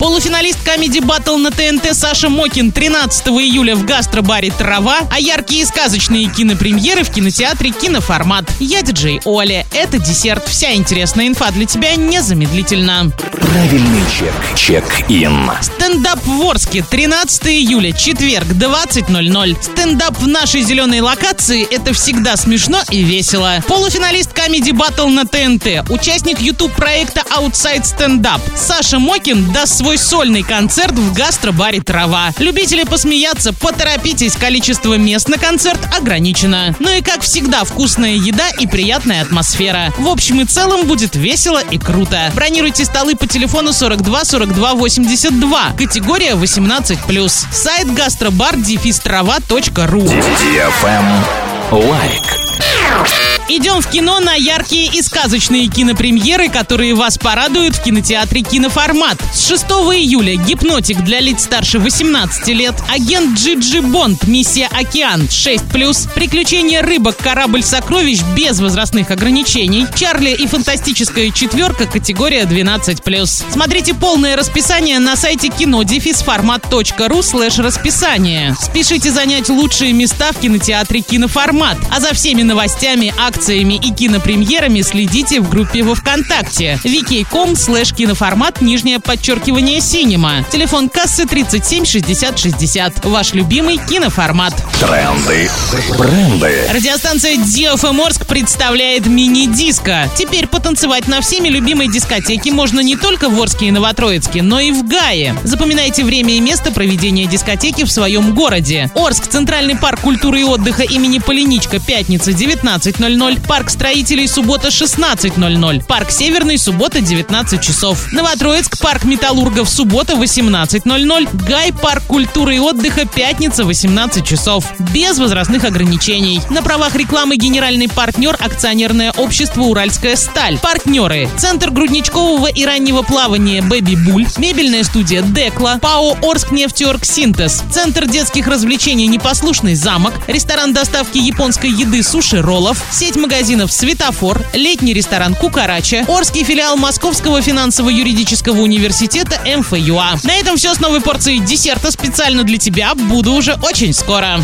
Полуфиналист Comedy Battle на ТНТ Саша Мокин 13 июля в гастробаре «Трава», а яркие и сказочные кинопремьеры в кинотеатре «Киноформат». Я диджей Оля. Это десерт. Вся интересная инфа для тебя незамедлительно. Правильный чек. Check-in. Стендап в Орске 13 июля, четверг, 20.00. Стендап в нашей зеленой локации – это всегда смешно и весело. Полуфиналист Comedy Battle на ТНТ, участник YouTube проекта Outside Stand Up. Саша Мокин даст свой свой сольный концерт в гастробаре «Трава». Любители посмеяться, поторопитесь, количество мест на концерт ограничено. Ну и как всегда, вкусная еда и приятная атмосфера. В общем и целом будет весело и круто. Бронируйте столы по телефону 42 42 82, категория 18+. Сайт гастробар дефис трава.ру Лайк. Идем в кино на яркие и сказочные кинопремьеры, которые вас порадуют в кинотеатре «Киноформат». С 6 июля «Гипнотик» для лиц старше 18 лет, «Агент Джиджи Бонд. Миссия Океан» 6+, «Приключения рыбок. Корабль сокровищ» без возрастных ограничений, «Чарли и фантастическая четверка» категория 12+. Смотрите полное расписание на сайте кино дефис формат.ру слэш расписание. Спешите занять лучшие места в кинотеатре «Киноформат». А за всеми новостями, акциями акциями и кинопремьерами следите в группе во Вконтакте wiki.com слэш киноформат нижнее подчеркивание синема. Телефон кассы 37 60 60. Ваш любимый киноформат. Тренды. Бренды. Радиостанция DFM Орск представляет мини-диско. Теперь потанцевать на всеми любимой дискотеке можно не только в Орске и Новотроицке, но и в Гае. Запоминайте время и место проведения дискотеки в своем городе. Орск, Центральный парк культуры и отдыха имени Полиничка, пятница, 19.00. 00, парк строителей суббота 16.00, парк Северный суббота 19 часов. Новотроицк, парк металлургов суббота 18.00, Гай, парк культуры и отдыха пятница 18 часов. Без возрастных ограничений. На правах рекламы генеральный партнер акционерное общество «Уральская сталь». Партнеры. Центр грудничкового и раннего плавания «Бэби Буль», мебельная студия «Декла», ПАО «Орск нефтеорг Синтез», Центр детских развлечений «Непослушный замок», ресторан доставки японской еды «Суши Роллов», сеть магазинов «Светофор», летний ресторан «Кукарача», Орский филиал Московского финансово-юридического университета МФЮА. На этом все с новой порцией десерта специально для тебя. Буду уже очень скоро.